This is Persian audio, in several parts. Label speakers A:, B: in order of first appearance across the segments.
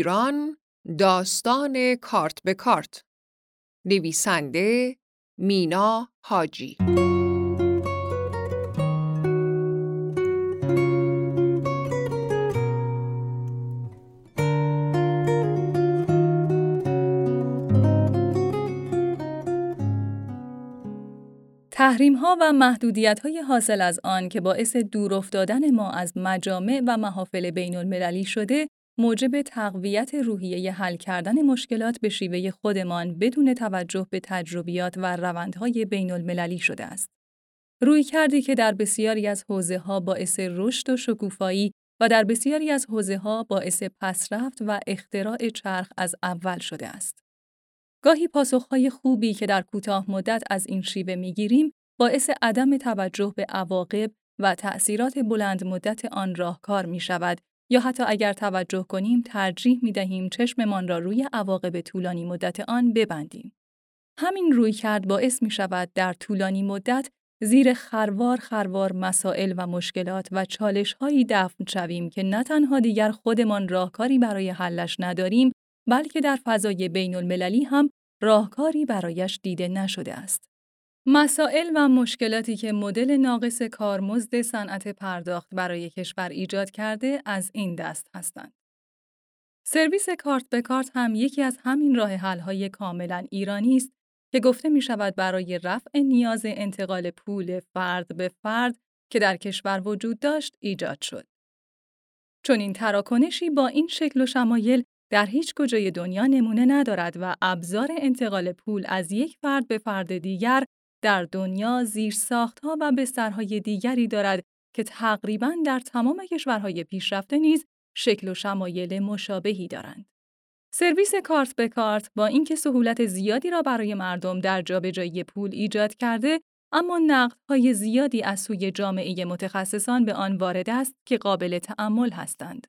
A: ایران داستان کارت به کارت. نویسنده مینا حاجی.
B: تحریم ها و محدودیت های حاصل از آن که باعث دور افتادن ما از مجامع و محافل بین المللی شده، موجب تقویت روحیه حل کردن مشکلات به شیوه خودمان بدون توجه به تجربیات و روندهای بین المللی شده است. روی کردی که در بسیاری از حوزه ها باعث رشد و شکوفایی و در بسیاری از حوزه ها باعث پسرفت و اختراع چرخ از اول شده است. گاهی پاسخهای خوبی که در کوتاه مدت از این شیوه می‌گیریم باعث عدم توجه به عواقب و تأثیرات بلند مدت آن راهکار می شود یا حتی اگر توجه کنیم ترجیح می دهیم چشممان را روی عواقب طولانی مدت آن ببندیم. همین روی کرد باعث می شود در طولانی مدت زیر خروار خروار مسائل و مشکلات و چالش هایی دفن شویم که نه تنها دیگر خودمان راهکاری برای حلش نداریم بلکه در فضای بین المللی هم راهکاری برایش دیده نشده است. مسائل و مشکلاتی که مدل ناقص کارمزد صنعت پرداخت برای کشور ایجاد کرده از این دست هستند. سرویس کارت به کارت هم یکی از همین راه حل‌های کاملا ایرانی است که گفته می شود برای رفع نیاز انتقال پول فرد به فرد که در کشور وجود داشت ایجاد شد. چون این تراکنشی با این شکل و شمایل در هیچ کجای دنیا نمونه ندارد و ابزار انتقال پول از یک فرد به فرد دیگر در دنیا زیر ها و بسترهای دیگری دارد که تقریباً در تمام کشورهای پیشرفته نیز شکل و شمایل مشابهی دارند. سرویس کارت به کارت با اینکه سهولت زیادی را برای مردم در جابجایی پول ایجاد کرده، اما نقدهای زیادی از سوی جامعه متخصصان به آن وارد است که قابل تأمل هستند.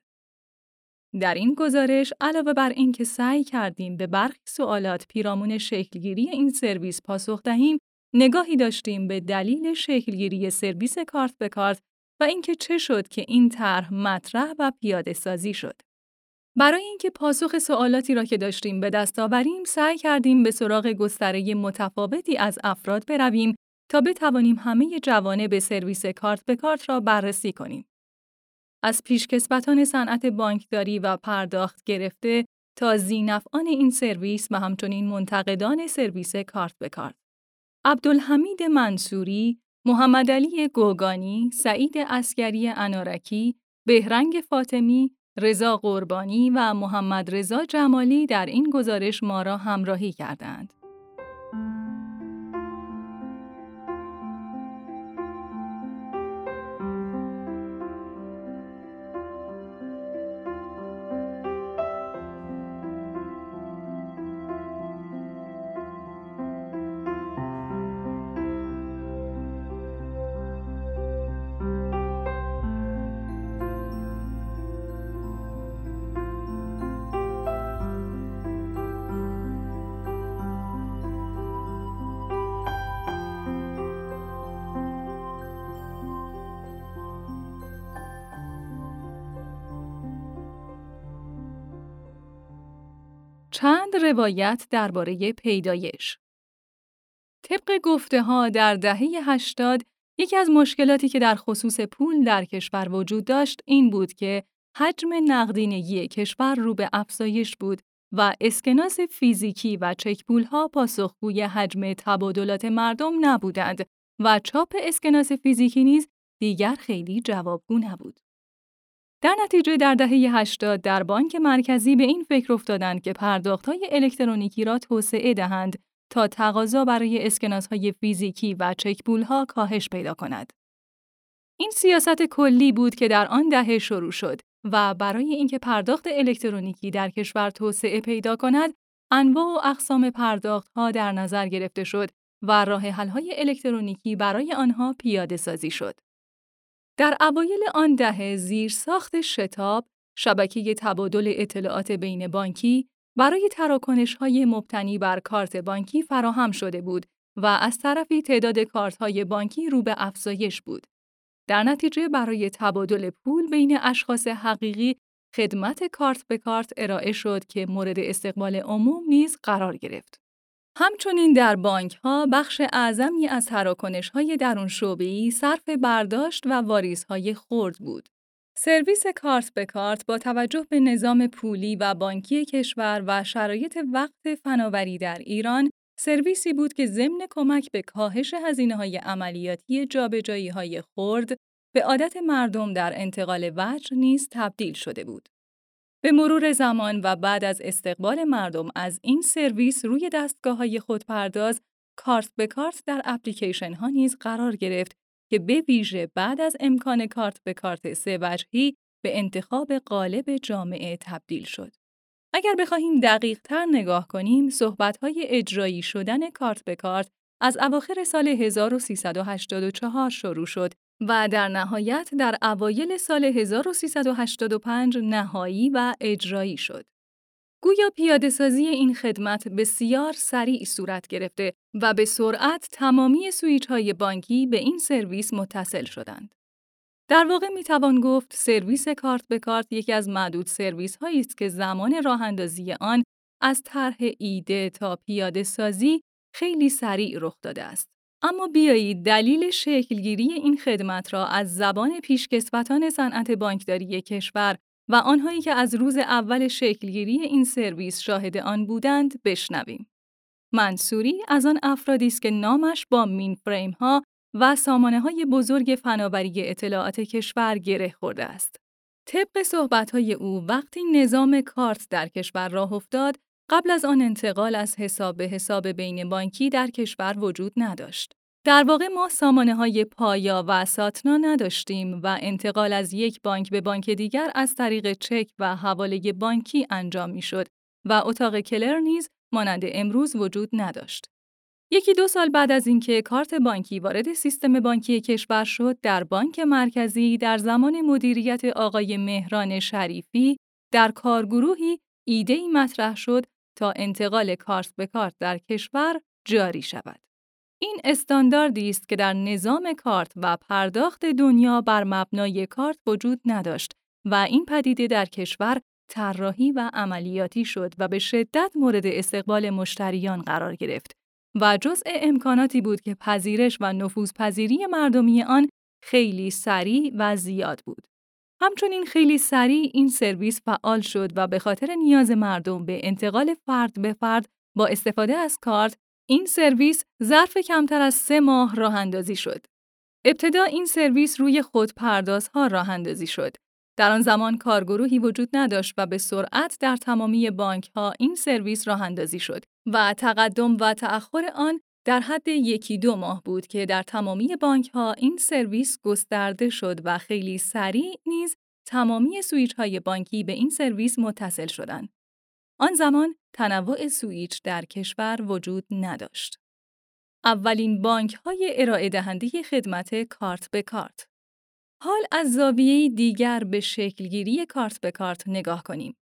B: در این گزارش علاوه بر اینکه سعی کردیم به برخی سوالات پیرامون شکلگیری این سرویس پاسخ دهیم، نگاهی داشتیم به دلیل شکلگیری سرویس کارت به کارت و اینکه چه شد که این طرح مطرح و پیاده سازی شد. برای اینکه پاسخ سوالاتی را که داشتیم به دست آوریم، سعی کردیم به سراغ گستره متفاوتی از افراد برویم تا بتوانیم همه به سرویس کارت به کارت را بررسی کنیم. از پیشکسوتان صنعت بانکداری و پرداخت گرفته تا زینفعان این سرویس و همچنین منتقدان سرویس کارت به کارت. عبدالحمید منصوری، محمد علی گوگانی، سعید اسکری انارکی، بهرنگ فاطمی، رضا قربانی و محمد رضا جمالی در این گزارش ما را همراهی کردند. روایت درباره پیدایش طبق گفته ها در دهه 80 یکی از مشکلاتی که در خصوص پول در کشور وجود داشت این بود که حجم نقدینگی کشور رو به افزایش بود و اسکناس فیزیکی و چک ها پاسخگوی حجم تبادلات مردم نبودند و چاپ اسکناس فیزیکی نیز دیگر خیلی جوابگو نبود. در نتیجه در دهه 80 در بانک مرکزی به این فکر افتادند که پرداخت‌های الکترونیکی را توسعه دهند تا تقاضا برای اسکناس‌های فیزیکی و چکپول‌ها کاهش پیدا کند. این سیاست کلی بود که در آن دهه شروع شد و برای اینکه پرداخت الکترونیکی در کشور توسعه پیدا کند، انواع و اقسام پرداخت‌ها در نظر گرفته شد و راه حل‌های الکترونیکی برای آنها پیاده سازی شد. در اوایل آن دهه زیر ساخت شتاب، شبکه تبادل اطلاعات بین بانکی برای های مبتنی بر کارت بانکی فراهم شده بود و از طرفی تعداد های بانکی رو به افزایش بود. در نتیجه برای تبادل پول بین اشخاص حقیقی خدمت کارت به کارت ارائه شد که مورد استقبال عموم نیز قرار گرفت. همچنین در بانک ها بخش اعظمی از تراکنش های درون شعبه‌ای صرف برداشت و واریز های خرد بود. سرویس کارت به کارت با توجه به نظام پولی و بانکی کشور و شرایط وقت فناوری در ایران سرویسی بود که ضمن کمک به کاهش هزینه های عملیاتی جابجایی های خرد به عادت مردم در انتقال وجه نیز تبدیل شده بود. به مرور زمان و بعد از استقبال مردم از این سرویس روی دستگاه های خودپرداز کارت به کارت در اپلیکیشن ها نیز قرار گرفت که به ویژه بعد از امکان کارت به کارت سه وجهی به انتخاب قالب جامعه تبدیل شد. اگر بخواهیم دقیق تر نگاه کنیم، های اجرایی شدن کارت به کارت از اواخر سال 1384 شروع شد و در نهایت در اوایل سال 1385 نهایی و اجرایی شد. گویا پیاده سازی این خدمت بسیار سریع صورت گرفته و به سرعت تمامی سویچ های بانکی به این سرویس متصل شدند. در واقع می توان گفت سرویس کارت به کارت یکی از معدود سرویس هایی است که زمان راه اندازی آن از طرح ایده تا پیاده سازی خیلی سریع رخ داده است. اما بیایید دلیل شکلگیری این خدمت را از زبان پیشکسوتان صنعت بانکداری کشور و آنهایی که از روز اول شکلگیری این سرویس شاهد آن بودند بشنویم. منصوری از آن افرادی است که نامش با مین فریم ها و سامانه های بزرگ فناوری اطلاعات کشور گره خورده است. طبق صحبت های او وقتی نظام کارت در کشور راه افتاد، قبل از آن انتقال از حساب به حساب بین بانکی در کشور وجود نداشت. در واقع ما سامانه های پایا و ساتنا نداشتیم و انتقال از یک بانک به بانک دیگر از طریق چک و حواله بانکی انجام می شد و اتاق کلر نیز مانند امروز وجود نداشت. یکی دو سال بعد از اینکه کارت بانکی وارد سیستم بانکی کشور شد، در بانک مرکزی در زمان مدیریت آقای مهران شریفی در کارگروهی ایده ای مطرح شد تا انتقال کارت به کارت در کشور جاری شود. این استانداردی است که در نظام کارت و پرداخت دنیا بر مبنای کارت وجود نداشت و این پدیده در کشور طراحی و عملیاتی شد و به شدت مورد استقبال مشتریان قرار گرفت و جزء امکاناتی بود که پذیرش و نفوذپذیری مردمی آن خیلی سریع و زیاد بود. همچنین خیلی سریع این سرویس فعال شد و به خاطر نیاز مردم به انتقال فرد به فرد با استفاده از کارت این سرویس ظرف کمتر از سه ماه راه اندازی شد. ابتدا این سرویس روی خودپردازها راه اندازی شد. در آن زمان کارگروهی وجود نداشت و به سرعت در تمامی بانک ها این سرویس راه اندازی شد و تقدم و تأخر آن در حد یکی دو ماه بود که در تمامی بانک ها این سرویس گسترده شد و خیلی سریع نیز تمامی سویچ های بانکی به این سرویس متصل شدند. آن زمان تنوع سویچ در کشور وجود نداشت. اولین بانک های ارائه دهنده خدمت کارت به کارت. حال از زاویه دیگر به شکلگیری کارت به کارت نگاه کنیم.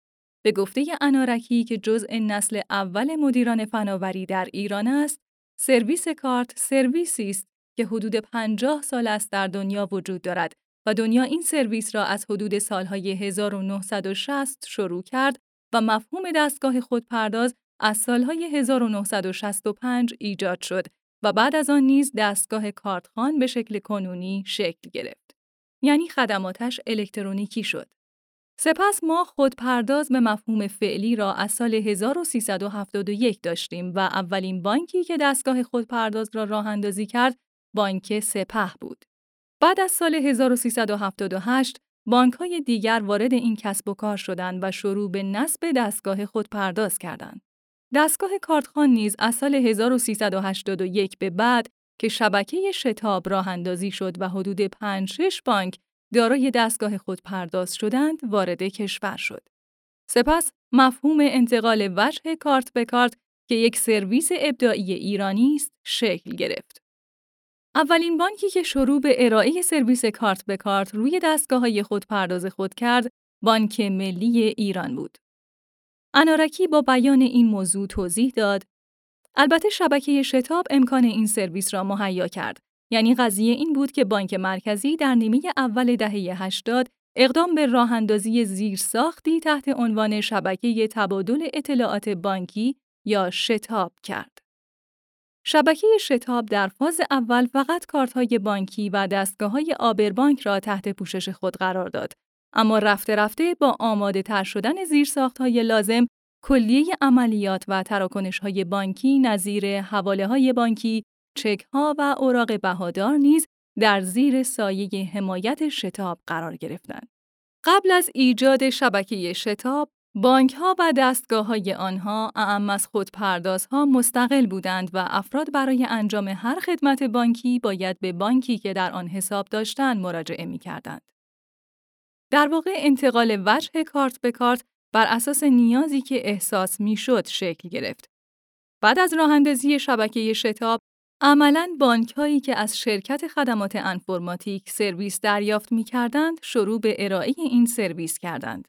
B: به گفته انارکی که جزء نسل اول مدیران فناوری در ایران است، سرویس کارت سرویسی است که حدود 50 سال است در دنیا وجود دارد و دنیا این سرویس را از حدود سالهای 1960 شروع کرد و مفهوم دستگاه خودپرداز از سالهای 1965 ایجاد شد و بعد از آن نیز دستگاه کارتخان به شکل کنونی شکل گرفت. یعنی خدماتش الکترونیکی شد. سپس ما خودپرداز به مفهوم فعلی را از سال 1371 داشتیم و اولین بانکی که دستگاه خودپرداز را راه اندازی کرد بانک سپه بود. بعد از سال 1378 های دیگر وارد این کسب و کار شدند و شروع به نصب دستگاه خودپرداز کردند. دستگاه کارتخان نیز از سال 1381 به بعد که شبکه شتاب راه اندازی شد و حدود 5-6 بانک دارای دستگاه خودپرداز شدند وارد کشور شد. سپس مفهوم انتقال وجه کارت به کارت که یک سرویس ابداعی ایرانی است شکل گرفت. اولین بانکی که شروع به ارائه سرویس کارت به کارت روی دستگاه های خودپرداز خود کرد، بانک ملی ایران بود. انارکی با بیان این موضوع توضیح داد البته شبکه شتاب امکان این سرویس را مهیا کرد. یعنی قضیه این بود که بانک مرکزی در نیمه اول دهه 80 اقدام به راه اندازی زیرساختی تحت عنوان شبکه تبادل اطلاعات بانکی یا شتاب کرد. شبکه شتاب در فاز اول فقط کارت‌های بانکی و دستگاه‌های آبربانک را تحت پوشش خود قرار داد اما رفته رفته با آماده تر شدن زیرساختهای لازم کلیه عملیات و تراکنش های بانکی نظیر حواله های بانکی، چک ها و اوراق بهادار نیز در زیر سایه حمایت شتاب قرار گرفتند. قبل از ایجاد شبکه شتاب، بانک ها و دستگاه های آنها اعم از خودپردازها مستقل بودند و افراد برای انجام هر خدمت بانکی باید به بانکی که در آن حساب داشتند مراجعه می کردند. در واقع انتقال وجه کارت به کارت بر اساس نیازی که احساس می‌شد شکل گرفت. بعد از راهندازی شبکه شتاب، عملاً بانک هایی که از شرکت خدمات انفرماتیک سرویس دریافت می کردند، شروع به ارائه این سرویس کردند.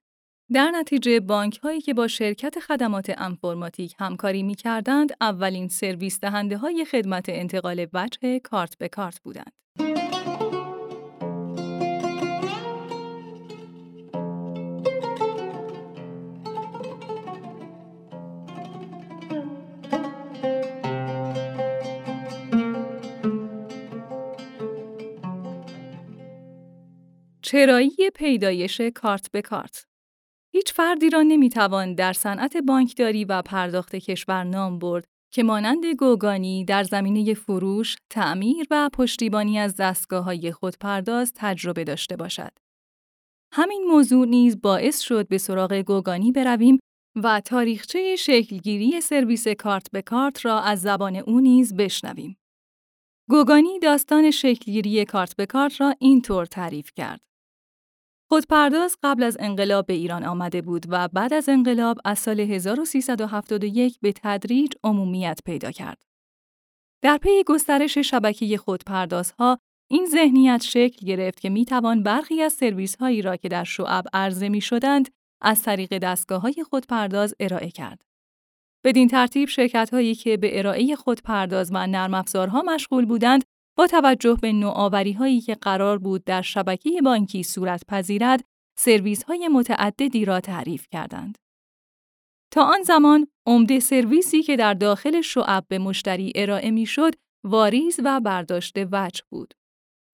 B: در نتیجه بانک هایی که با شرکت خدمات انفرماتیک همکاری می کردند، اولین سرویس دهنده های خدمت انتقال وجه کارت به کارت بودند. چرایی پیدایش کارت به کارت هیچ فردی را نمی‌توان در صنعت بانکداری و پرداخت کشور نام برد که مانند گوگانی در زمینه فروش، تعمیر و پشتیبانی از دستگاه های خودپرداز تجربه داشته باشد. همین موضوع نیز باعث شد به سراغ گوگانی برویم و تاریخچه شکلگیری سرویس کارت به کارت را از زبان او نیز بشنویم. گوگانی داستان شکلگیری کارت به کارت را اینطور تعریف کرد. خودپرداز قبل از انقلاب به ایران آمده بود و بعد از انقلاب از سال 1371 به تدریج عمومیت پیدا کرد. در پی گسترش شبکه خودپردازها، این ذهنیت شکل گرفت که می توان برخی از سرویس هایی را که در شعب عرضه می شدند از طریق دستگاه های خودپرداز ارائه کرد. بدین ترتیب شرکت هایی که به ارائه خودپرداز و نرم افزارها مشغول بودند با توجه به نوآوری هایی که قرار بود در شبکه بانکی صورت پذیرد، سرویس های متعددی را تعریف کردند. تا آن زمان، عمده سرویسی که در داخل شعب به مشتری ارائه می‌شد، واریز و برداشت وجه بود.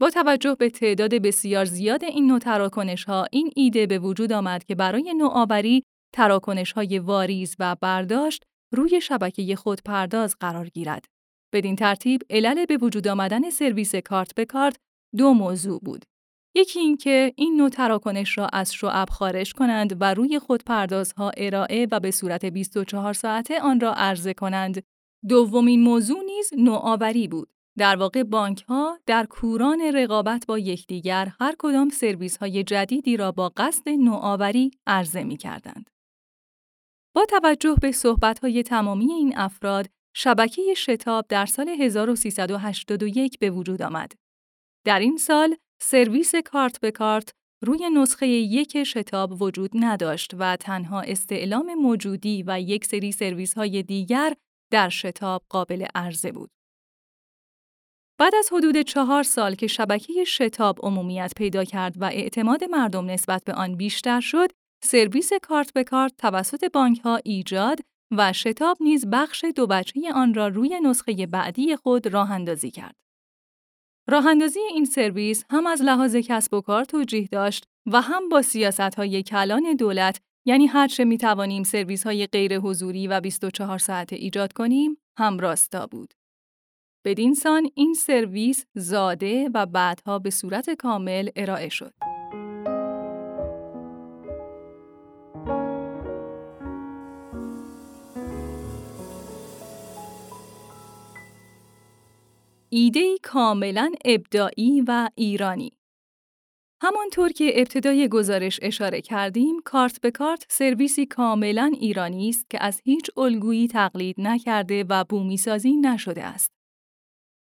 B: با توجه به تعداد بسیار زیاد این نوع تراکنش ها، این ایده به وجود آمد که برای نوآوری تراکنش های واریز و برداشت روی شبکه خودپرداز قرار گیرد. بدین ترتیب علل به وجود آمدن سرویس کارت به کارت دو موضوع بود. یکی اینکه این نوع تراکنش را از شعب خارج کنند و روی خودپردازها ارائه و به صورت 24 ساعته آن را عرضه کنند. دومین موضوع نیز نوآوری بود. در واقع بانک ها در کوران رقابت با یکدیگر هر کدام سرویس های جدیدی را با قصد نوآوری عرضه می کردند. با توجه به صحبت های تمامی این افراد شبکه شتاب در سال 1381 به وجود آمد. در این سال سرویس کارت به کارت روی نسخه یک شتاب وجود نداشت و تنها استعلام موجودی و یک سری سرویس های دیگر در شتاب قابل عرضه بود. بعد از حدود چهار سال که شبکه شتاب عمومیت پیدا کرد و اعتماد مردم نسبت به آن بیشتر شد، سرویس کارت به کارت توسط بانک ها ایجاد و شتاب نیز بخش دو بچه آن را روی نسخه بعدی خود راه اندازی کرد. راه اندازی این سرویس هم از لحاظ کسب و کار توجیه داشت و هم با سیاست های کلان دولت یعنی هرچه می توانیم سرویس های غیر حضوری و 24 ساعته ایجاد کنیم هم راستا بود. بدین سان این سرویس زاده و بعدها به صورت کامل ارائه شد. ایده کاملا ابداعی و ایرانی همانطور که ابتدای گزارش اشاره کردیم، کارت به کارت سرویسی کاملا ایرانی است که از هیچ الگویی تقلید نکرده و بومی سازی نشده است.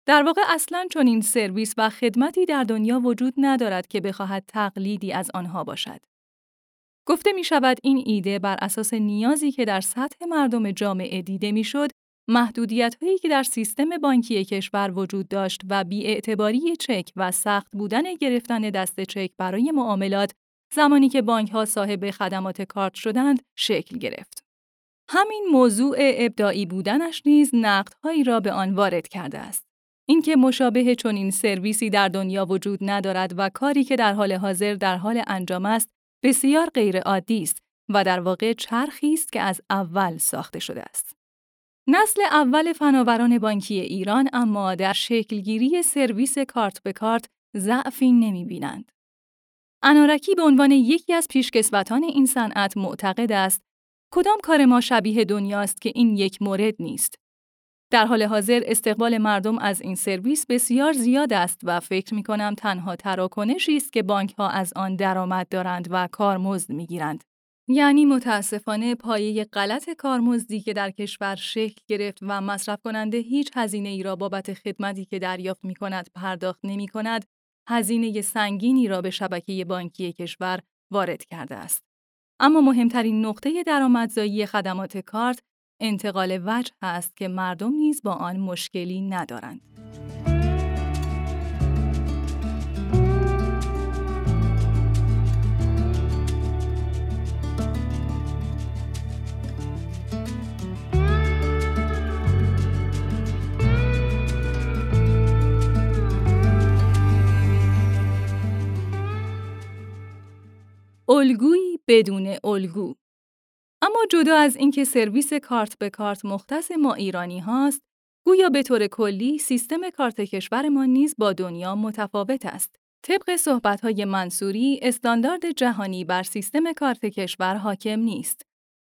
B: در واقع اصلا چون این سرویس و خدمتی در دنیا وجود ندارد که بخواهد تقلیدی از آنها باشد. گفته می شود این ایده بر اساس نیازی که در سطح مردم جامعه دیده می شد محدودیت هایی که در سیستم بانکی کشور وجود داشت و بیاعتباری چک و سخت بودن گرفتن دست چک برای معاملات زمانی که بانک ها صاحب خدمات کارت شدند شکل گرفت. همین موضوع ابداعی بودنش نیز نقدهایی را به آن وارد کرده است. اینکه مشابه چنین سرویسی در دنیا وجود ندارد و کاری که در حال حاضر در حال انجام است بسیار غیرعادی است و در واقع چرخی است که از اول ساخته شده است. نسل اول فناوران بانکی ایران اما در شکلگیری سرویس کارت به کارت ضعفی نمی بینند. انارکی به عنوان یکی از پیشکسوتان این صنعت معتقد است کدام کار ما شبیه دنیاست که این یک مورد نیست. در حال حاضر استقبال مردم از این سرویس بسیار زیاد است و فکر می کنم تنها تراکنشی است که بانک ها از آن درآمد دارند و کارمزد می گیرند. یعنی متاسفانه پایه غلط کارمزدی که در کشور شکل گرفت و مصرف کننده هیچ هزینه ای را بابت خدمتی که دریافت می کند پرداخت نمی کند، هزینه سنگینی را به شبکه بانکی کشور وارد کرده است. اما مهمترین نقطه درآمدزایی خدمات کارت انتقال وجه است که مردم نیز با آن مشکلی ندارند. الگویی بدون الگو اما جدا از اینکه سرویس کارت به کارت مختص ما ایرانی هاست، گویا به طور کلی سیستم کارت کشورمان نیز با دنیا متفاوت است. طبق صحبت‌های منصوری، استاندارد جهانی بر سیستم کارت کشور حاکم نیست.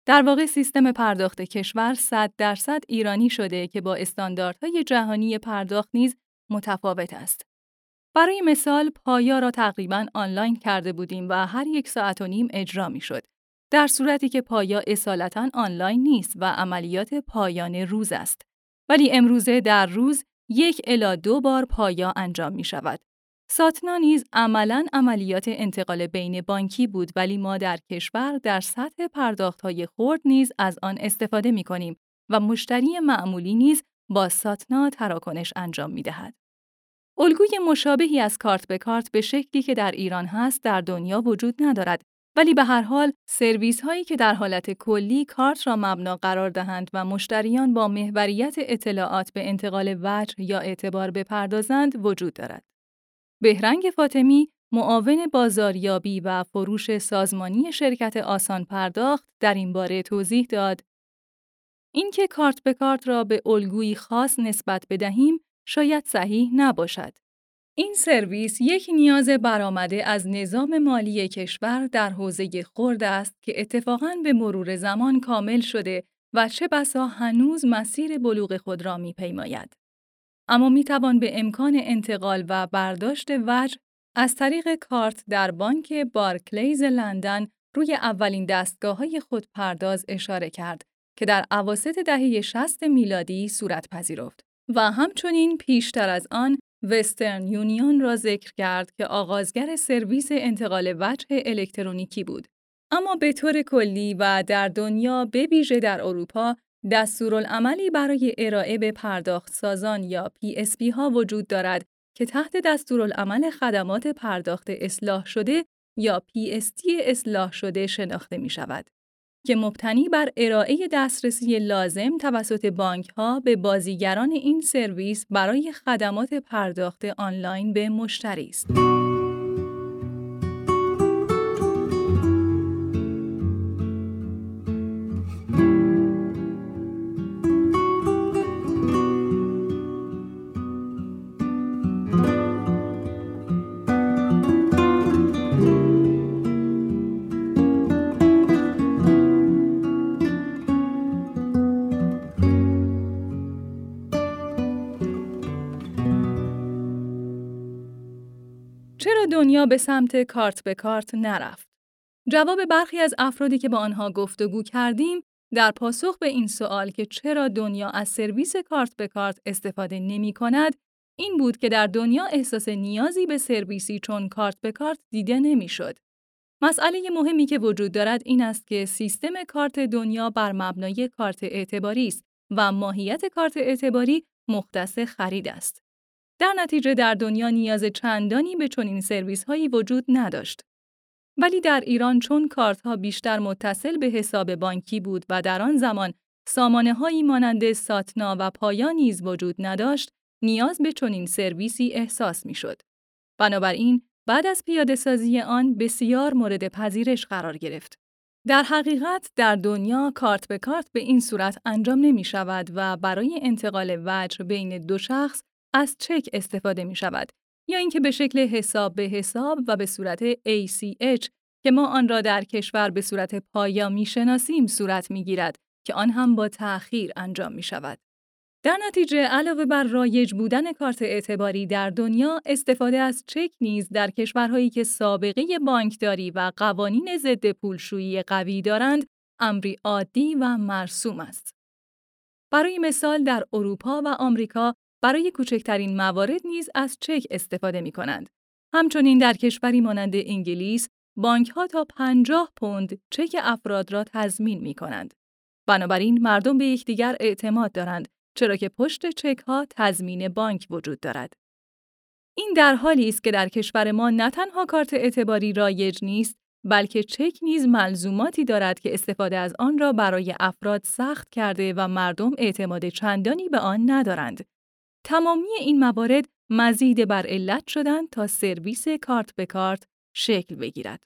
B: در واقع سیستم پرداخت کشور 100 درصد ایرانی شده که با استانداردهای جهانی پرداخت نیز متفاوت است. برای مثال پایا را تقریبا آنلاین کرده بودیم و هر یک ساعت و نیم اجرا می شد. در صورتی که پایا اصالتا آنلاین نیست و عملیات پایان روز است. ولی امروزه در روز یک الا دو بار پایا انجام می شود. ساتنا نیز عملا عملیات انتقال بین بانکی بود ولی ما در کشور در سطح پرداخت های خورد نیز از آن استفاده می کنیم و مشتری معمولی نیز با ساتنا تراکنش انجام می دهد. الگوی مشابهی از کارت به کارت به شکلی که در ایران هست در دنیا وجود ندارد ولی به هر حال سرویس هایی که در حالت کلی کارت را مبنا قرار دهند و مشتریان با محوریت اطلاعات به انتقال وجه یا اعتبار بپردازند وجود دارد. بهرنگ فاطمی معاون بازاریابی و فروش سازمانی شرکت آسان پرداخت در این باره توضیح داد اینکه کارت به کارت را به الگویی خاص نسبت بدهیم شاید صحیح نباشد. این سرویس یک نیاز برآمده از نظام مالی کشور در حوزه خرد است که اتفاقاً به مرور زمان کامل شده و چه بسا هنوز مسیر بلوغ خود را میپیماید. اما می توان به امکان انتقال و برداشت وجه از طریق کارت در بانک بارکلیز لندن روی اولین دستگاه های خودپرداز اشاره کرد که در عواسط دهه 60 میلادی صورت پذیرفت. و همچنین پیشتر از آن وسترن یونیون را ذکر کرد که آغازگر سرویس انتقال وجه الکترونیکی بود. اما به طور کلی و در دنیا به ویژه در اروپا دستورالعملی برای ارائه به پرداخت سازان یا PSP ها وجود دارد که تحت دستورالعمل خدمات پرداخت اصلاح شده یا PST اصلاح شده شناخته می شود. که مبتنی بر ارائه دسترسی لازم توسط بانک ها به بازیگران این سرویس برای خدمات پرداخت آنلاین به مشتری است. دنیا به سمت کارت به کارت نرفت؟ جواب برخی از افرادی که با آنها گفتگو کردیم در پاسخ به این سوال که چرا دنیا از سرویس کارت به کارت استفاده نمی کند، این بود که در دنیا احساس نیازی به سرویسی چون کارت به کارت دیده نمی‌شد. مسئله مهمی که وجود دارد این است که سیستم کارت دنیا بر مبنای کارت اعتباری است و ماهیت کارت اعتباری مختص خرید است. در نتیجه در دنیا نیاز چندانی به چنین سرویس هایی وجود نداشت. ولی در ایران چون کارتها بیشتر متصل به حساب بانکی بود و در آن زمان سامانه هایی مانند ساتنا و پایا نیز وجود نداشت، نیاز به چنین سرویسی احساس می‌شد. بنابراین بعد از پیاده سازی آن بسیار مورد پذیرش قرار گرفت. در حقیقت در دنیا کارت به کارت به این صورت انجام نمی شود و برای انتقال وجه بین دو شخص از چک استفاده می شود یا اینکه به شکل حساب به حساب و به صورت ACH که ما آن را در کشور به صورت پایا می شناسیم صورت می گیرد که آن هم با تأخیر انجام می شود. در نتیجه علاوه بر رایج بودن کارت اعتباری در دنیا استفاده از چک نیز در کشورهایی که سابقه بانکداری و قوانین ضد پولشویی قوی دارند امری عادی و مرسوم است. برای مثال در اروپا و آمریکا برای کوچکترین موارد نیز از چک استفاده می کنند. همچنین در کشوری مانند انگلیس بانک ها تا 50 پوند چک افراد را تضمین می کنند. بنابراین مردم به یکدیگر اعتماد دارند چرا که پشت چک ها تضمین بانک وجود دارد. این در حالی است که در کشور ما نه تنها کارت اعتباری رایج نیست بلکه چک نیز ملزوماتی دارد که استفاده از آن را برای افراد سخت کرده و مردم اعتماد چندانی به آن ندارند. تمامی این موارد مزید بر علت شدند تا سرویس کارت به کارت شکل بگیرد.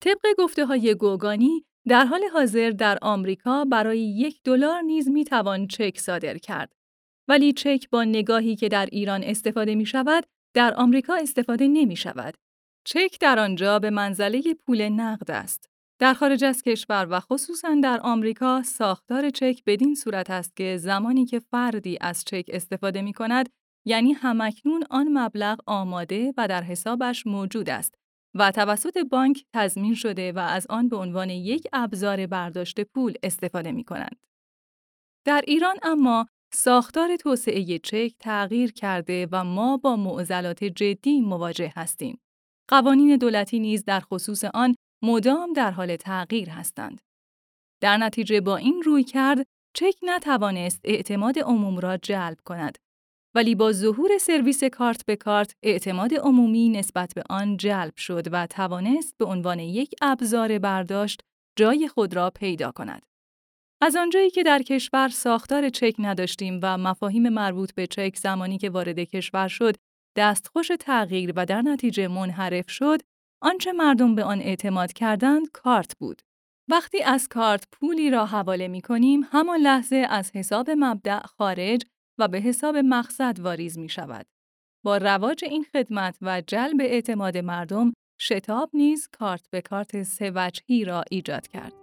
B: طبق گفته های گوگانی در حال حاضر در آمریکا برای یک دلار نیز می توان چک صادر کرد. ولی چک با نگاهی که در ایران استفاده می شود، در آمریکا استفاده نمی شود. چک در آنجا به منزله پول نقد است. در خارج از کشور و خصوصا در آمریکا ساختار چک بدین صورت است که زمانی که فردی از چک استفاده می کند یعنی همکنون آن مبلغ آماده و در حسابش موجود است و توسط بانک تضمین شده و از آن به عنوان یک ابزار برداشت پول استفاده می کنند. در ایران اما ساختار توسعه چک تغییر کرده و ما با معضلات جدی مواجه هستیم. قوانین دولتی نیز در خصوص آن مدام در حال تغییر هستند. در نتیجه با این روی کرد، چک نتوانست اعتماد عموم را جلب کند ولی با ظهور سرویس کارت به کارت اعتماد عمومی نسبت به آن جلب شد و توانست به عنوان یک ابزار برداشت جای خود را پیدا کند. از آنجایی که در کشور ساختار چک نداشتیم و مفاهیم مربوط به چک زمانی که وارد کشور شد دستخوش تغییر و در نتیجه منحرف شد، آنچه مردم به آن اعتماد کردند کارت بود. وقتی از کارت پولی را حواله می کنیم، همان لحظه از حساب مبدع خارج و به حساب مقصد واریز می شود. با رواج این خدمت و جلب اعتماد مردم، شتاب نیز کارت به کارت سه را ایجاد کرد.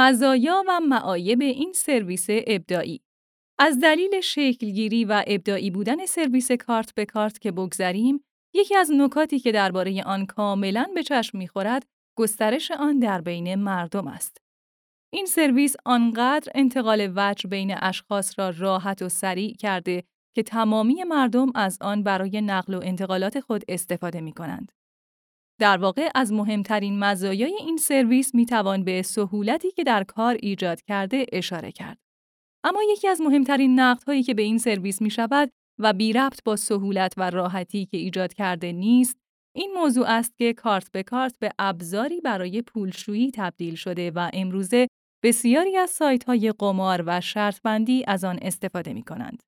B: مزایا و معایب این سرویس ابداعی از دلیل شکلگیری و ابداعی بودن سرویس کارت به کارت که بگذریم، یکی از نکاتی که درباره آن کاملا به چشم می‌خورد، گسترش آن در بین مردم است. این سرویس آنقدر انتقال وجه بین اشخاص را راحت و سریع کرده که تمامی مردم از آن برای نقل و انتقالات خود استفاده می کنند. در واقع از مهمترین مزایای این سرویس می توان به سهولتی که در کار ایجاد کرده اشاره کرد. اما یکی از مهمترین نقدهایی که به این سرویس می شود و بی ربط با سهولت و راحتی که ایجاد کرده نیست، این موضوع است که کارت به کارت به ابزاری برای پولشویی تبدیل شده و امروزه بسیاری از سایت های قمار و شرط بندی از آن استفاده می کنند.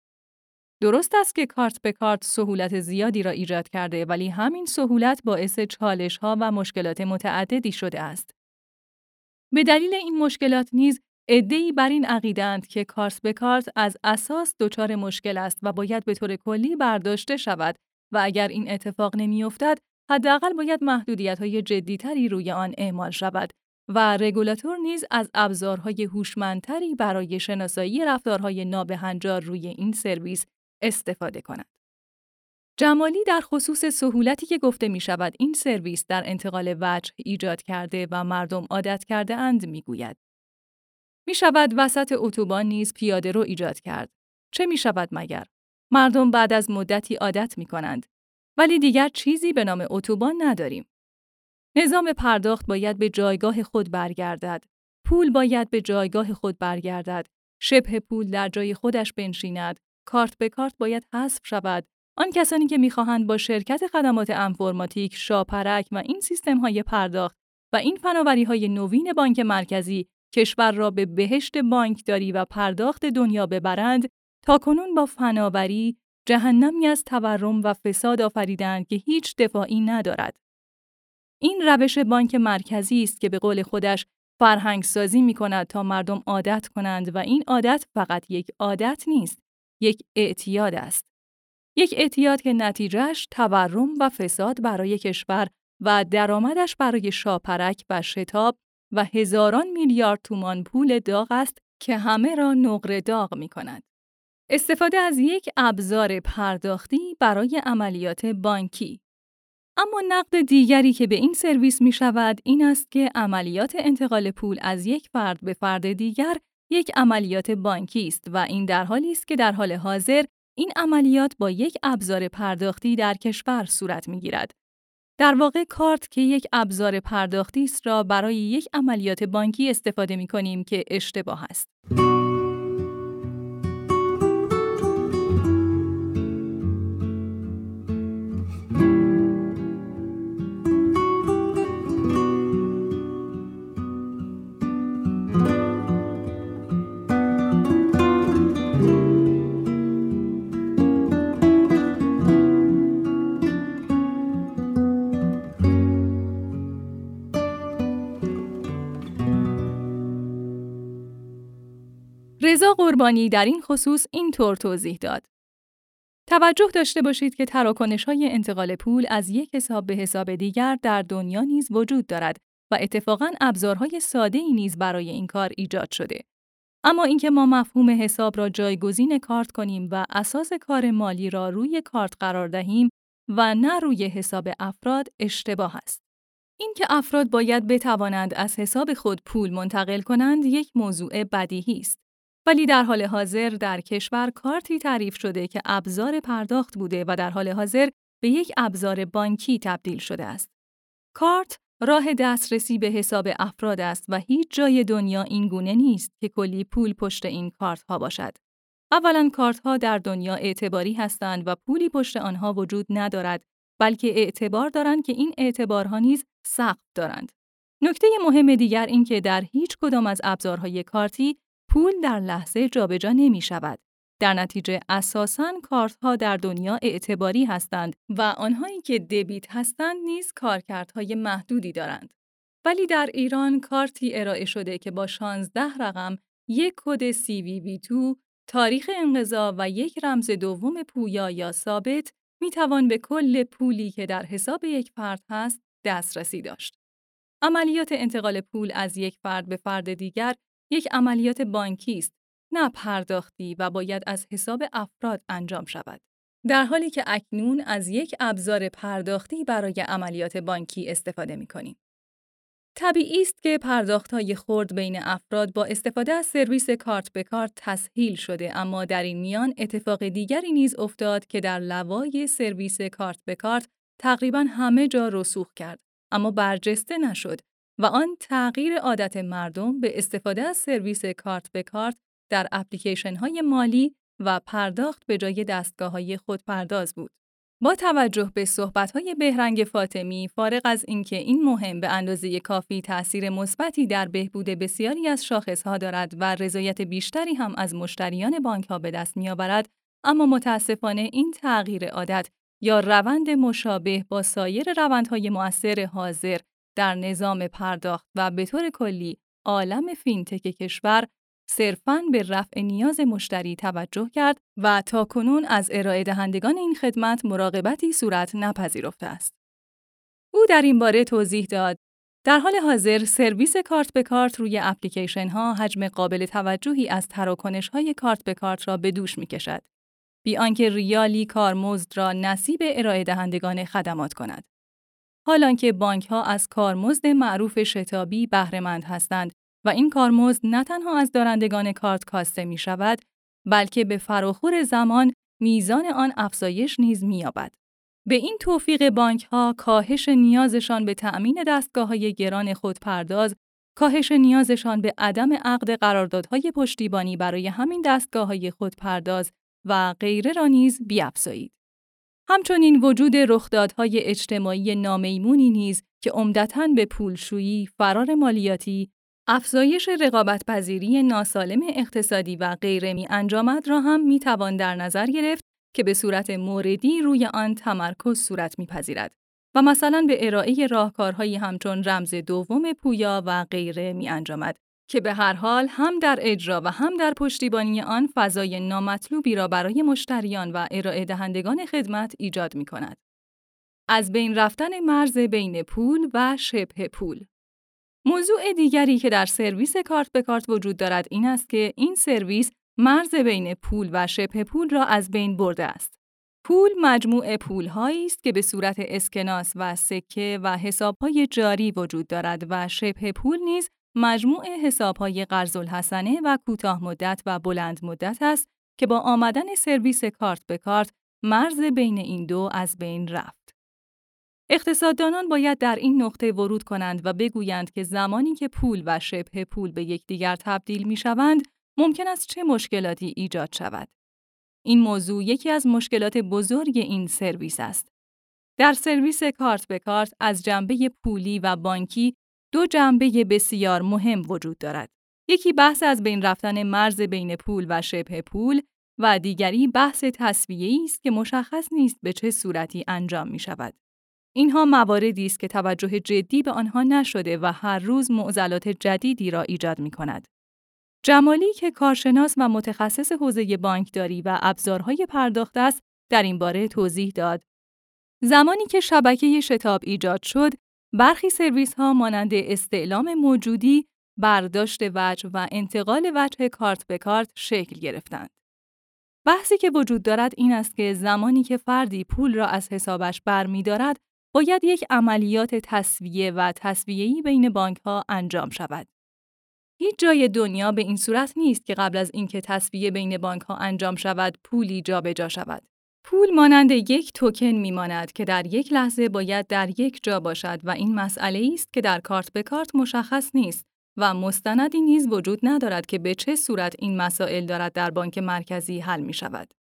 B: درست است که کارت به کارت سهولت زیادی را ایجاد کرده ولی همین سهولت باعث چالش ها و مشکلات متعددی شده است. به دلیل این مشکلات نیز عده‌ای بر این عقیدند که کارت به کارت از اساس دچار مشکل است و باید به طور کلی برداشته شود و اگر این اتفاق نمیافتد حداقل باید محدودیت های جدیتری روی آن اعمال شود و رگولاتور نیز از ابزارهای هوشمندتری برای شناسایی رفتارهای نابهنجار روی این سرویس استفاده کند. جمالی در خصوص سهولتی که گفته می شود این سرویس در انتقال وجه ایجاد کرده و مردم عادت کرده اند می گوید. می شود وسط اتوبان نیز پیاده رو ایجاد کرد. چه می شود مگر؟ مردم بعد از مدتی عادت می کنند. ولی دیگر چیزی به نام اتوبان نداریم. نظام پرداخت باید به جایگاه خود برگردد. پول باید به جایگاه خود برگردد. شبه پول در جای خودش بنشیند. کارت به کارت باید حذف شود. آن کسانی که می‌خواهند با شرکت خدمات انفرماتیک، شاپرک و این سیستم های پرداخت و این فناوری های نوین بانک مرکزی کشور را به بهشت بانکداری و پرداخت دنیا ببرند، تا کنون با فناوری جهنمی از تورم و فساد آفریدند که هیچ دفاعی ندارد. این روش بانک مرکزی است که به قول خودش فرهنگ سازی می کند تا مردم عادت کنند و این عادت فقط یک عادت نیست، یک اعتیاد است. یک اعتیاد که نتیجهش تورم و فساد برای کشور و درآمدش برای شاپرک و شتاب و هزاران میلیارد تومان پول داغ است که همه را نقره داغ می کند. استفاده از یک ابزار پرداختی برای عملیات بانکی اما نقد دیگری که به این سرویس می شود این است که عملیات انتقال پول از یک فرد به فرد دیگر یک عملیات بانکی است و این در حالی است که در حال حاضر این عملیات با یک ابزار پرداختی در کشور صورت می گیرد. در واقع کارت که یک ابزار پرداختی است را برای یک عملیات بانکی استفاده می کنیم که اشتباه است. قربانی در این خصوص اینطور توضیح داد. توجه داشته باشید که تراکنش های انتقال پول از یک حساب به حساب دیگر در دنیا نیز وجود دارد و اتفاقاً ابزارهای ساده ای نیز برای این کار ایجاد شده. اما اینکه ما مفهوم حساب را جایگزین کارت کنیم و اساس کار مالی را روی کارت قرار دهیم و نه روی حساب افراد اشتباه است. اینکه افراد باید بتوانند از حساب خود پول منتقل کنند یک موضوع بدیهی است. ولی در حال حاضر در کشور کارتی تعریف شده که ابزار پرداخت بوده و در حال حاضر به یک ابزار بانکی تبدیل شده است. کارت راه دسترسی به حساب افراد است و هیچ جای دنیا این گونه نیست که کلی پول پشت این کارت ها باشد. اولا کارت ها در دنیا اعتباری هستند و پولی پشت آنها وجود ندارد بلکه اعتبار دارند که این اعتبارها نیز سقف دارند. نکته مهم دیگر این که در هیچ کدام از ابزارهای کارتی پول در لحظه جابجا نمی شود. در نتیجه اساساً کارت ها در دنیا اعتباری هستند و آنهایی که دبیت هستند نیز کارکردهای محدودی دارند. ولی در ایران کارتی ارائه شده که با 16 رقم، یک کد CVV2، تاریخ انقضا و یک رمز دوم پویا یا ثابت می توان به کل پولی که در حساب یک فرد هست دسترسی داشت. عملیات انتقال پول از یک فرد به فرد دیگر یک عملیات بانکی است نه پرداختی و باید از حساب افراد انجام شود. در حالی که اکنون از یک ابزار پرداختی برای عملیات بانکی استفاده می کنیم. طبیعی است که پرداختهای خرد بین افراد با استفاده از سرویس کارت به کارت تسهیل شده اما در این میان اتفاق دیگری نیز افتاد که در لوای سرویس کارت به کارت تقریبا همه جا رسوخ کرد اما برجسته نشد و آن تغییر عادت مردم به استفاده از سرویس کارت به کارت در اپلیکیشن های مالی و پرداخت به جای دستگاه های خودپرداز بود. با توجه به های بهرنگ فاطمی فارغ از اینکه این مهم به اندازه کافی تأثیر مثبتی در بهبود بسیاری از شاخصها دارد و رضایت بیشتری هم از مشتریان بانک ها به دست میآورد اما متاسفانه این تغییر عادت یا روند مشابه با سایر روندهای مؤثر حاضر در نظام پرداخت و به طور کلی عالم فینتک کشور صرفاً به رفع نیاز مشتری توجه کرد و تا کنون از ارائه دهندگان این خدمت مراقبتی صورت نپذیرفته است. او در این باره توضیح داد در حال حاضر سرویس کارت به کارت روی اپلیکیشن ها حجم قابل توجهی از تراکنش های کارت به کارت را به دوش می کشد. بی آنکه ریالی کارمزد را نصیب ارائه دهندگان خدمات کند. حالانکه بانک ها از کارمزد معروف شتابی بهرهمند هستند و این کارمزد نه تنها از دارندگان کارت کاسته می شود بلکه به فراخور زمان میزان آن افزایش نیز می‌یابد. به این توفیق بانک ها کاهش نیازشان به تأمین دستگاه های گران خودپرداز، کاهش نیازشان به عدم عقد قراردادهای پشتیبانی برای همین دستگاه های خودپرداز و غیره را نیز بیافزایید. همچنین وجود رخدادهای اجتماعی نامیمونی نیز که عمدتاً به پولشویی، فرار مالیاتی، افزایش رقابتپذیری ناسالم اقتصادی و غیره می انجامد را هم می توان در نظر گرفت که به صورت موردی روی آن تمرکز صورت میپذیرد و مثلا به ارائه راهکارهایی همچون رمز دوم پویا و غیره می انجامد که به هر حال هم در اجرا و هم در پشتیبانی آن فضای نامطلوبی را برای مشتریان و ارائه دهندگان خدمت ایجاد می کند. از بین رفتن مرز بین پول و شبه پول موضوع دیگری که در سرویس کارت به کارت وجود دارد این است که این سرویس مرز بین پول و شبه پول را از بین برده است. پول مجموع پول است که به صورت اسکناس و سکه و حسابهای جاری وجود دارد و شبه پول نیز مجموع حسابهای قرض الحسنه و کوتاه مدت و بلند مدت است که با آمدن سرویس کارت به کارت مرز بین این دو از بین رفت. اقتصاددانان باید در این نقطه ورود کنند و بگویند که زمانی که پول و شبه پول به یکدیگر تبدیل می شوند، ممکن است چه مشکلاتی ایجاد شود. این موضوع یکی از مشکلات بزرگ این سرویس است. در سرویس کارت به کارت از جنبه پولی و بانکی دو جنبه بسیار مهم وجود دارد. یکی بحث از بین رفتن مرز بین پول و شبه پول و دیگری بحث تصویه است که مشخص نیست به چه صورتی انجام می شود. اینها مواردی است که توجه جدی به آنها نشده و هر روز معضلات جدیدی را ایجاد می کند. جمالی که کارشناس و متخصص حوزه بانکداری و ابزارهای پرداخت است، در این باره توضیح داد. زمانی که شبکه شتاب ایجاد شد، برخی سرویس ها مانند استعلام موجودی، برداشت وجه و انتقال وجه کارت به کارت شکل گرفتند. بحثی که وجود دارد این است که زمانی که فردی پول را از حسابش برمیدارد، باید یک عملیات تصویه و تصویه‌ای بین بانک ها انجام شود. هیچ جای دنیا به این صورت نیست که قبل از اینکه تصویه بین بانک ها انجام شود پولی جابجا شود. پول مانند یک توکن میماند که در یک لحظه باید در یک جا باشد و این مسئله است که در کارت به کارت مشخص نیست و مستندی نیز وجود ندارد که به چه صورت این مسائل دارد در بانک مرکزی حل می شود.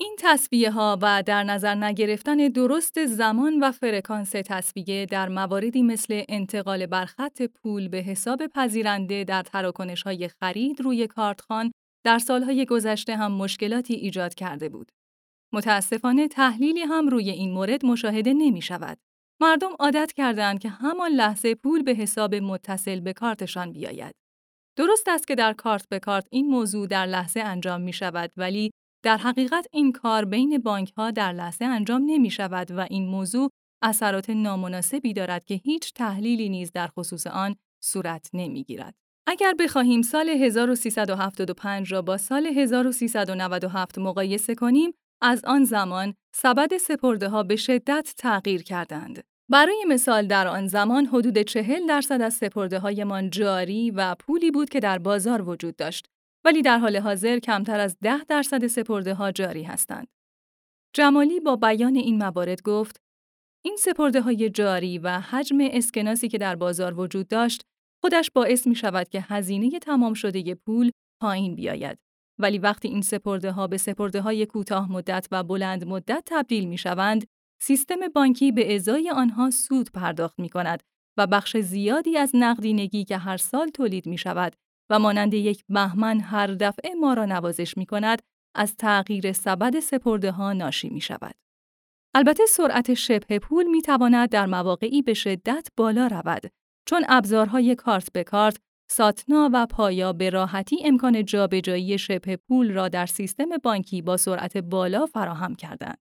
B: این تصویه ها و در نظر نگرفتن درست زمان و فرکانس تصویه در مواردی مثل انتقال برخط پول به حساب پذیرنده در تراکنش های خرید روی کارتخان در سالهای گذشته هم مشکلاتی ایجاد کرده بود. متاسفانه تحلیلی هم روی این مورد مشاهده نمی شود. مردم عادت کردند که همان لحظه پول به حساب متصل به کارتشان بیاید. درست است که در کارت به کارت این موضوع در لحظه انجام می شود ولی در حقیقت این کار بین بانک ها در لحظه انجام نمی شود و این موضوع اثرات نامناسبی دارد که هیچ تحلیلی نیز در خصوص آن صورت نمی گیرد. اگر بخواهیم سال 1375 را با سال 1397 مقایسه کنیم، از آن زمان سبد سپرده ها به شدت تغییر کردند. برای مثال در آن زمان حدود چهل درصد از سپرده هایمان جاری و پولی بود که در بازار وجود داشت ولی در حال حاضر کمتر از ده درصد سپرده ها جاری هستند. جمالی با بیان این موارد گفت این سپرده های جاری و حجم اسکناسی که در بازار وجود داشت خودش باعث می شود که هزینه تمام شده پول پایین بیاید. ولی وقتی این سپرده ها به سپرده های کوتاه مدت و بلند مدت تبدیل می شوند، سیستم بانکی به ازای آنها سود پرداخت می کند و بخش زیادی از نقدینگی که هر سال تولید می شود و مانند یک بهمن هر دفعه ما را نوازش می کند از تغییر سبد سپرده ها ناشی می شود. البته سرعت شبه پول می تواند در مواقعی به شدت بالا رود چون ابزارهای کارت به کارت ساتنا و پایا به راحتی امکان جابجایی شبه پول را در سیستم بانکی با سرعت بالا فراهم کردند.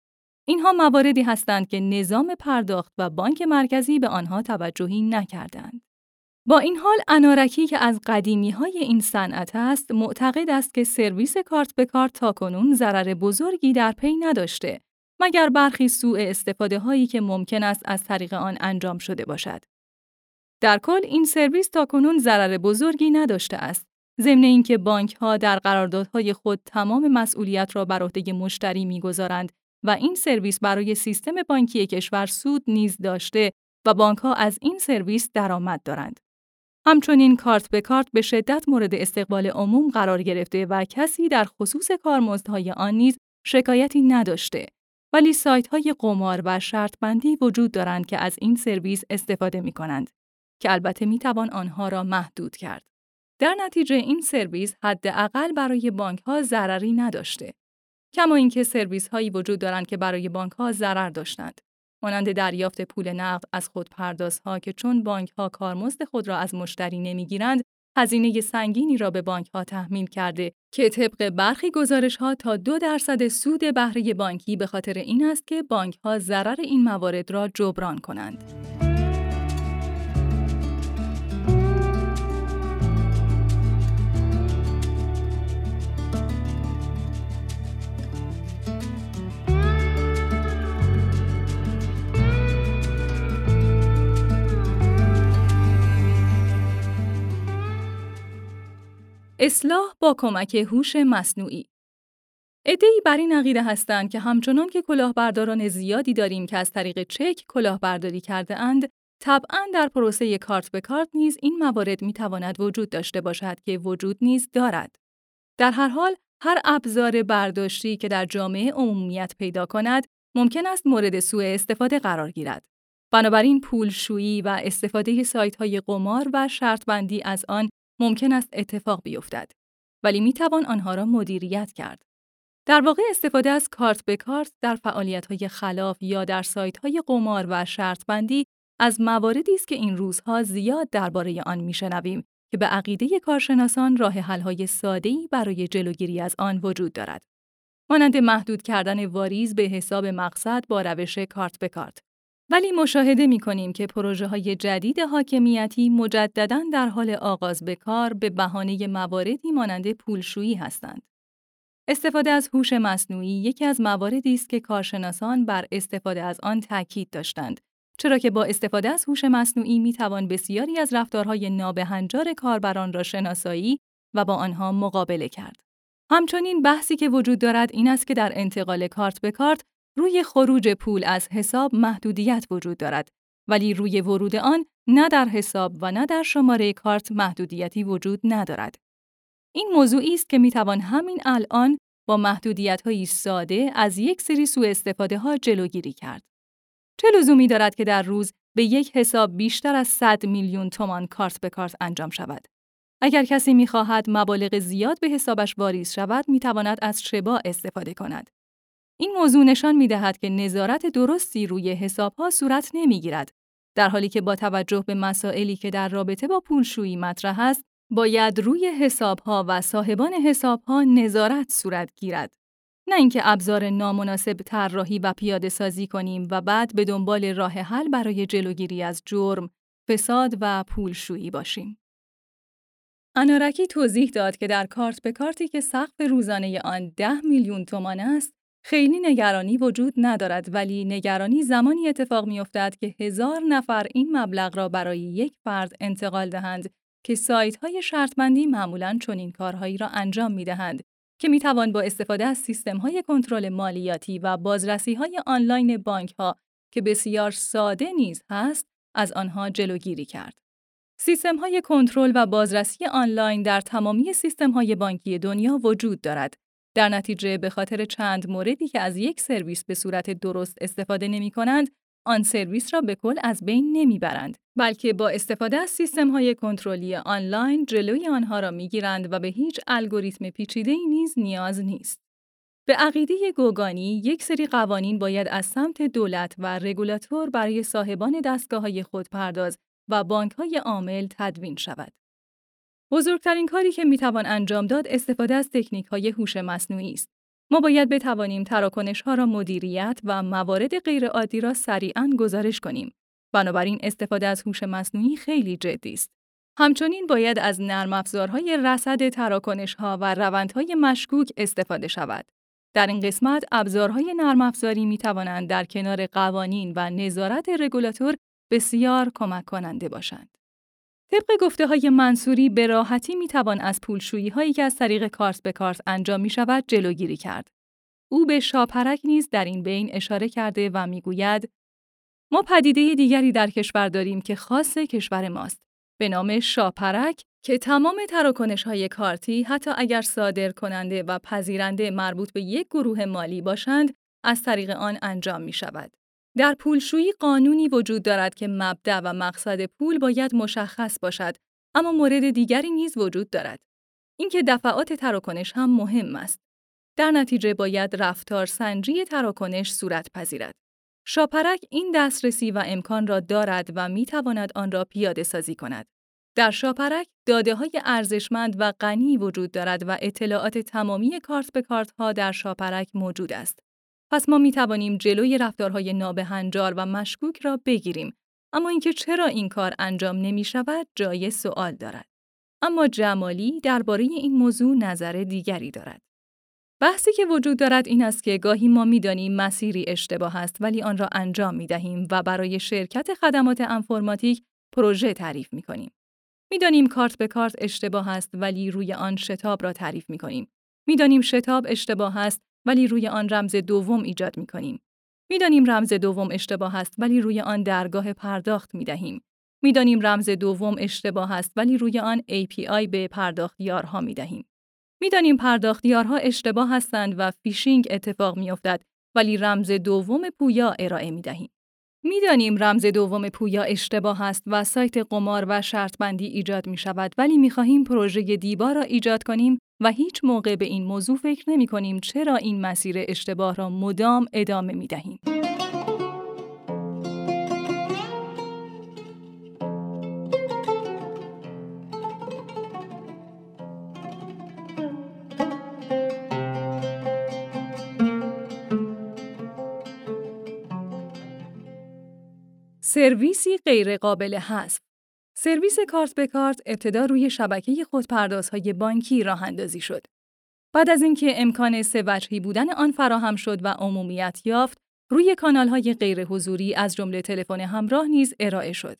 B: اینها مواردی هستند که نظام پرداخت و بانک مرکزی به آنها توجهی نکردند. با این حال انارکی که از قدیمی های این صنعت است معتقد است که سرویس کارت به کارت تاکنون ضرر بزرگی در پی نداشته مگر برخی سوء استفاده هایی که ممکن است از طریق آن انجام شده باشد. در کل این سرویس تاکنون ضرر بزرگی نداشته است. ضمن اینکه بانک ها در قراردادهای خود تمام مسئولیت را بر عهده مشتری می‌گذارند و این سرویس برای سیستم بانکی کشور سود نیز داشته و بانک ها از این سرویس درآمد دارند. همچنین کارت به کارت به شدت مورد استقبال عموم قرار گرفته و کسی در خصوص کارمزدهای آن نیز شکایتی نداشته ولی سایت های قمار و شرط بندی وجود دارند که از این سرویس استفاده می کنند که البته می توان آنها را محدود کرد. در نتیجه این سرویس حداقل برای بانک ها ضرری نداشته. کما اینکه سرویس هایی وجود دارند که برای بانک ها ضرر داشتند. مانند دریافت پول نقد از خودپردازها که چون بانک ها کارمزد خود را از مشتری نمی‌گیرند هزینه سنگینی را به بانک ها تحمیل کرده که طبق برخی گزارش ها تا دو درصد سود بهره بانکی به خاطر این است که بانک ها ضرر این موارد را جبران کنند. اصلاح با کمک هوش مصنوعی ادعی بر این عقیده هستند که همچنان که کلاهبرداران زیادی داریم که از طریق چک کلاهبرداری کرده اند، طبعا در پروسه کارت به کارت نیز این موارد می تواند وجود داشته باشد که وجود نیز دارد. در هر حال، هر ابزار برداشتی که در جامعه عمومیت پیدا کند، ممکن است مورد سوء استفاده قرار گیرد. بنابراین پولشویی و استفاده سایت های قمار و شرط بندی از آن ممکن است اتفاق بیفتد ولی می توان آنها را مدیریت کرد. در واقع استفاده از کارت به کارت در فعالیت‌های خلاف یا در سایت‌های قمار و شرط بندی از مواردی است که این روزها زیاد درباره آن میشنویم که به عقیده کارشناسان راه حل‌های ساده‌ای برای جلوگیری از آن وجود دارد. مانند محدود کردن واریز به حساب مقصد با روش کارت به کارت ولی مشاهده می کنیم که پروژه های جدید حاکمیتی مجددا در حال آغاز به کار به بهانه مواردی مانند پولشویی هستند. استفاده از هوش مصنوعی یکی از مواردی است که کارشناسان بر استفاده از آن تاکید داشتند چرا که با استفاده از هوش مصنوعی می توان بسیاری از رفتارهای نابهنجار کاربران را شناسایی و با آنها مقابله کرد. همچنین بحثی که وجود دارد این است که در انتقال کارت به کارت روی خروج پول از حساب محدودیت وجود دارد ولی روی ورود آن نه در حساب و نه در شماره کارت محدودیتی وجود ندارد. این موضوعی است که می‌توان همین الان با محدودیت ساده از یک سری سوء استفاده ها جلوگیری کرد. چه لزومی دارد که در روز به یک حساب بیشتر از 100 میلیون تومان کارت به کارت انجام شود؟ اگر کسی می‌خواهد مبالغ زیاد به حسابش واریز شود، می‌تواند از شبا استفاده کند. این موضوع نشان می دهد که نظارت درستی روی حسابها صورت نمی گیرد. در حالی که با توجه به مسائلی که در رابطه با پولشویی مطرح است، باید روی حسابها و صاحبان حسابها نظارت صورت گیرد. نه اینکه ابزار نامناسب طراحی و پیاده سازی کنیم و بعد به دنبال راه حل برای جلوگیری از جرم، فساد و پولشویی باشیم. انارکی توضیح داد که در کارت به کارتی که سقف روزانه آن 10 میلیون تومان است، خیلی نگرانی وجود ندارد ولی نگرانی زمانی اتفاق میافتد که هزار نفر این مبلغ را برای یک فرد انتقال دهند که سایت های شرطبندی معمولا چنین کارهایی را انجام می دهند که می توان با استفاده از سیستم های کنترل مالیاتی و بازرسی های آنلاین بانک ها که بسیار ساده نیز هست از آنها جلوگیری کرد. سیستم های کنترل و بازرسی آنلاین در تمامی سیستم های بانکی دنیا وجود دارد در نتیجه به خاطر چند موردی که از یک سرویس به صورت درست استفاده نمی کنند، آن سرویس را به کل از بین نمی‌برند بلکه با استفاده از سیستم های کنترلی آنلاین جلوی آنها را می‌گیرند و به هیچ الگوریتم پیچیده نیز نیاز نیست. به عقیده گوگانی یک سری قوانین باید از سمت دولت و رگولاتور برای صاحبان دستگاه های خودپرداز و بانک های عامل تدوین شود. بزرگترین کاری که می‌توان انجام داد استفاده از تکنیک های هوش مصنوعی است. ما باید بتوانیم تراکنش ها را مدیریت و موارد غیرعادی را سریعا گزارش کنیم. بنابراین استفاده از هوش مصنوعی خیلی جدی است. همچنین باید از نرم افزارهای رصد تراکنش‌ها و روندهای مشکوک استفاده شود. در این قسمت ابزارهای نرم افزاری می توانند در کنار قوانین و نظارت رگولاتور بسیار کمک کننده باشند. طبق گفته های منصوری به راحتی می توان از پولشویی هایی که از طریق کارت به کارت انجام می شود جلوگیری کرد. او به شاپرک نیز در این بین اشاره کرده و می گوید ما پدیده دیگری در کشور داریم که خاص کشور ماست. به نام شاپرک که تمام تراکنش های کارتی حتی اگر صادر کننده و پذیرنده مربوط به یک گروه مالی باشند از طریق آن انجام می شود. در پولشویی قانونی وجود دارد که مبدع و مقصد پول باید مشخص باشد اما مورد دیگری نیز وجود دارد. اینکه دفعات تراکنش هم مهم است. در نتیجه باید رفتار سنجی تراکنش صورت پذیرد. شاپرک این دسترسی و امکان را دارد و می تواند آن را پیاده سازی کند. در شاپرک داده های ارزشمند و غنی وجود دارد و اطلاعات تمامی کارت به کارت ها در شاپرک موجود است. پس ما می توانیم جلوی رفتارهای نابهنجار و مشکوک را بگیریم اما اینکه چرا این کار انجام نمی شود جای سوال دارد اما جمالی درباره این موضوع نظر دیگری دارد بحثی که وجود دارد این است که گاهی ما می‌دانیم مسیری اشتباه است ولی آن را انجام می دهیم و برای شرکت خدمات انفرماتیک پروژه تعریف می کنیم. می‌دانیم کارت به کارت اشتباه است ولی روی آن شتاب را تعریف می کنیم. می‌دانیم شتاب اشتباه است ولی روی آن رمز دوم ایجاد می کنیم. می‌دانیم رمز دوم اشتباه است ولی روی آن درگاه پرداخت می دهیم. می‌دانیم رمز دوم اشتباه است ولی روی آن API به پرداختیارها می دهیم. می‌دانیم پرداختیارها اشتباه هستند و فیشینگ اتفاق می افتد ولی رمز دوم پویا ارائه می دهیم. می‌دانیم رمز دوم پویا اشتباه است و سایت قمار و شرط بندی ایجاد می شود ولی می خواهیم پروژه دیبا را ایجاد کنیم و هیچ موقع به این موضوع فکر نمی کنیم چرا این مسیر اشتباه را مدام ادامه می دهیم. سرویسی غیرقابل حذف سرویس کارت به کارت ابتدا روی شبکه خودپردازهای بانکی راه اندازی شد. بعد از اینکه امکان سه بودن آن فراهم شد و عمومیت یافت، روی کانال‌های غیر حضوری از جمله تلفن همراه نیز ارائه شد.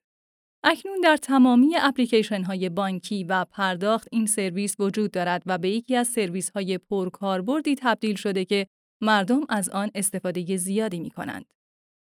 B: اکنون در تمامی اپلیکیشن بانکی و پرداخت این سرویس وجود دارد و به یکی از سرویس های پرکاربردی تبدیل شده که مردم از آن استفاده زیادی می کنند.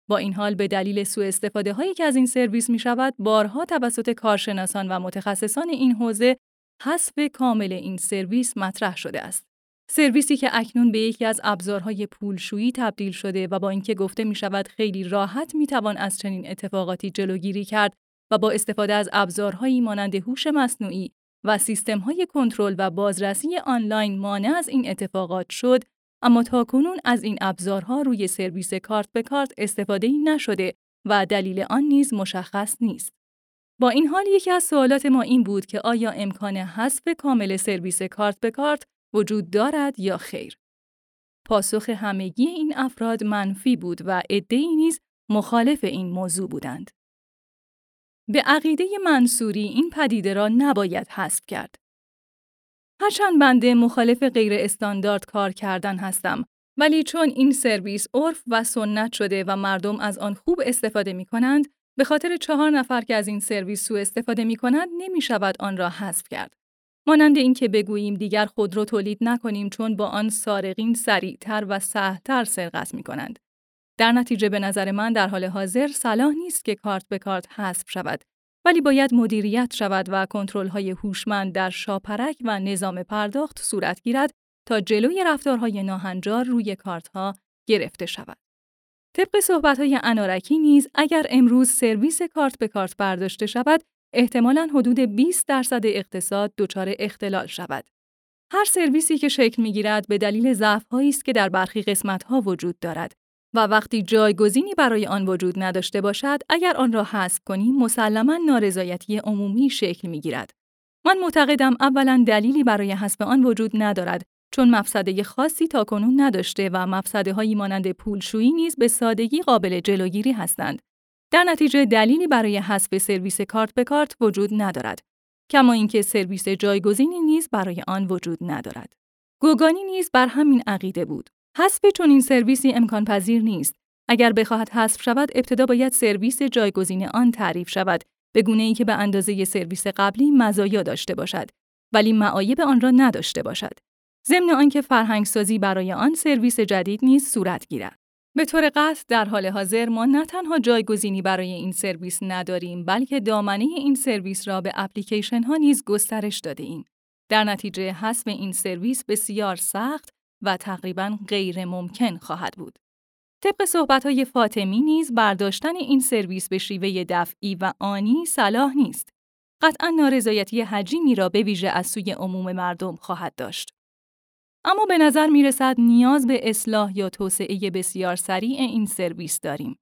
B: با این حال به دلیل سوء استفاده هایی که از این سرویس می شود بارها توسط کارشناسان و متخصصان این حوزه حذف کامل این سرویس مطرح شده است. سرویسی که اکنون به یکی از ابزارهای پولشویی تبدیل شده و با اینکه گفته می شود خیلی راحت می توان از چنین اتفاقاتی جلوگیری کرد و با استفاده از ابزارهایی مانند هوش مصنوعی و سیستم‌های کنترل و بازرسی آنلاین مانع از این اتفاقات شد اما تاکنون از این ابزارها روی سرویس کارت به کارت استفاده ای نشده و دلیل آن نیز مشخص نیست. با این حال یکی از سوالات ما این بود که آیا امکان حذف کامل سرویس کارت به کارت وجود دارد یا خیر؟ پاسخ همگی این افراد منفی بود و عده‌ای نیز مخالف این موضوع بودند. به عقیده منصوری این پدیده را نباید حذف کرد. هرچند بنده مخالف غیر استاندارد کار کردن هستم ولی چون این سرویس عرف و سنت شده و مردم از آن خوب استفاده می کنند به خاطر چهار نفر که از این سرویس سوء استفاده می کنند نمی شود آن را حذف کرد. مانند اینکه بگوییم دیگر خودرو تولید نکنیم چون با آن سارقین سریعتر و سهتر سرقت می کنند. در نتیجه به نظر من در حال حاضر صلاح نیست که کارت به کارت حذف شود ولی باید مدیریت شود و های هوشمند در شاپرک و نظام پرداخت صورت گیرد تا جلوی رفتارهای ناهنجار روی کارتها گرفته شود. طبق صحبت‌های انارکی نیز اگر امروز سرویس کارت به کارت برداشته شود، احتمالاً حدود 20 درصد اقتصاد دچار اختلال شود. هر سرویسی که شکل می‌گیرد به دلیل ضعف‌هایی است که در برخی قسمت‌ها وجود دارد و وقتی جایگزینی برای آن وجود نداشته باشد اگر آن را حذف کنیم مسلما نارضایتی عمومی شکل می‌گیرد من معتقدم اولا دلیلی برای حذف آن وجود ندارد چون مفسده خاصی تاکنون نداشته و مفسده هایی مانند پولشویی نیز به سادگی قابل جلوگیری هستند در نتیجه دلیلی برای حذف سرویس کارت به کارت وجود ندارد کما اینکه سرویس جایگزینی نیز برای آن وجود ندارد. گوگانی نیز بر همین عقیده بود. حذف چنین سرویسی امکان پذیر نیست. اگر بخواهد حذف شود، ابتدا باید سرویس جایگزین آن تعریف شود، به گونه ای که به اندازه سرویس قبلی مزایا داشته باشد، ولی معایب آن را نداشته باشد. ضمن آنکه فرهنگسازی برای آن سرویس جدید نیز صورت گیرد. به طور قطع در حال حاضر ما نه تنها جایگزینی برای این سرویس نداریم بلکه دامنه این سرویس را به اپلیکیشن ها نیز گسترش داده ایم. در نتیجه حذف این سرویس بسیار سخت و تقریبا غیر ممکن خواهد بود. طبق صحبت فاطمی نیز برداشتن این سرویس به شیوه دفعی و آنی صلاح نیست. قطعا نارضایتی حجیمی را به ویژه از سوی عموم مردم خواهد داشت. اما به نظر می رسد نیاز به اصلاح یا توسعه بسیار سریع این سرویس داریم.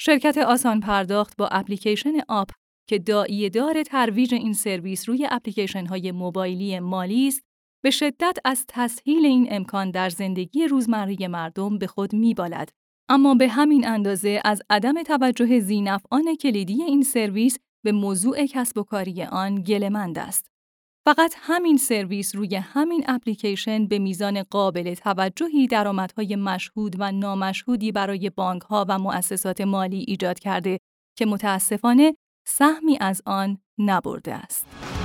B: شرکت آسان پرداخت با اپلیکیشن آپ که داعیه دار ترویج این سرویس روی اپلیکیشن های موبایلی مالی است، به شدت از تسهیل این امکان در زندگی روزمره مردم به خود میبالد. اما به همین اندازه از عدم توجه زینفعان کلیدی این سرویس به موضوع کسب و کاری آن گلمند است. فقط همین سرویس روی همین اپلیکیشن به میزان قابل توجهی درآمدهای مشهود و نامشهودی برای بانکها و مؤسسات مالی ایجاد کرده که متاسفانه سهمی از آن نبرده است.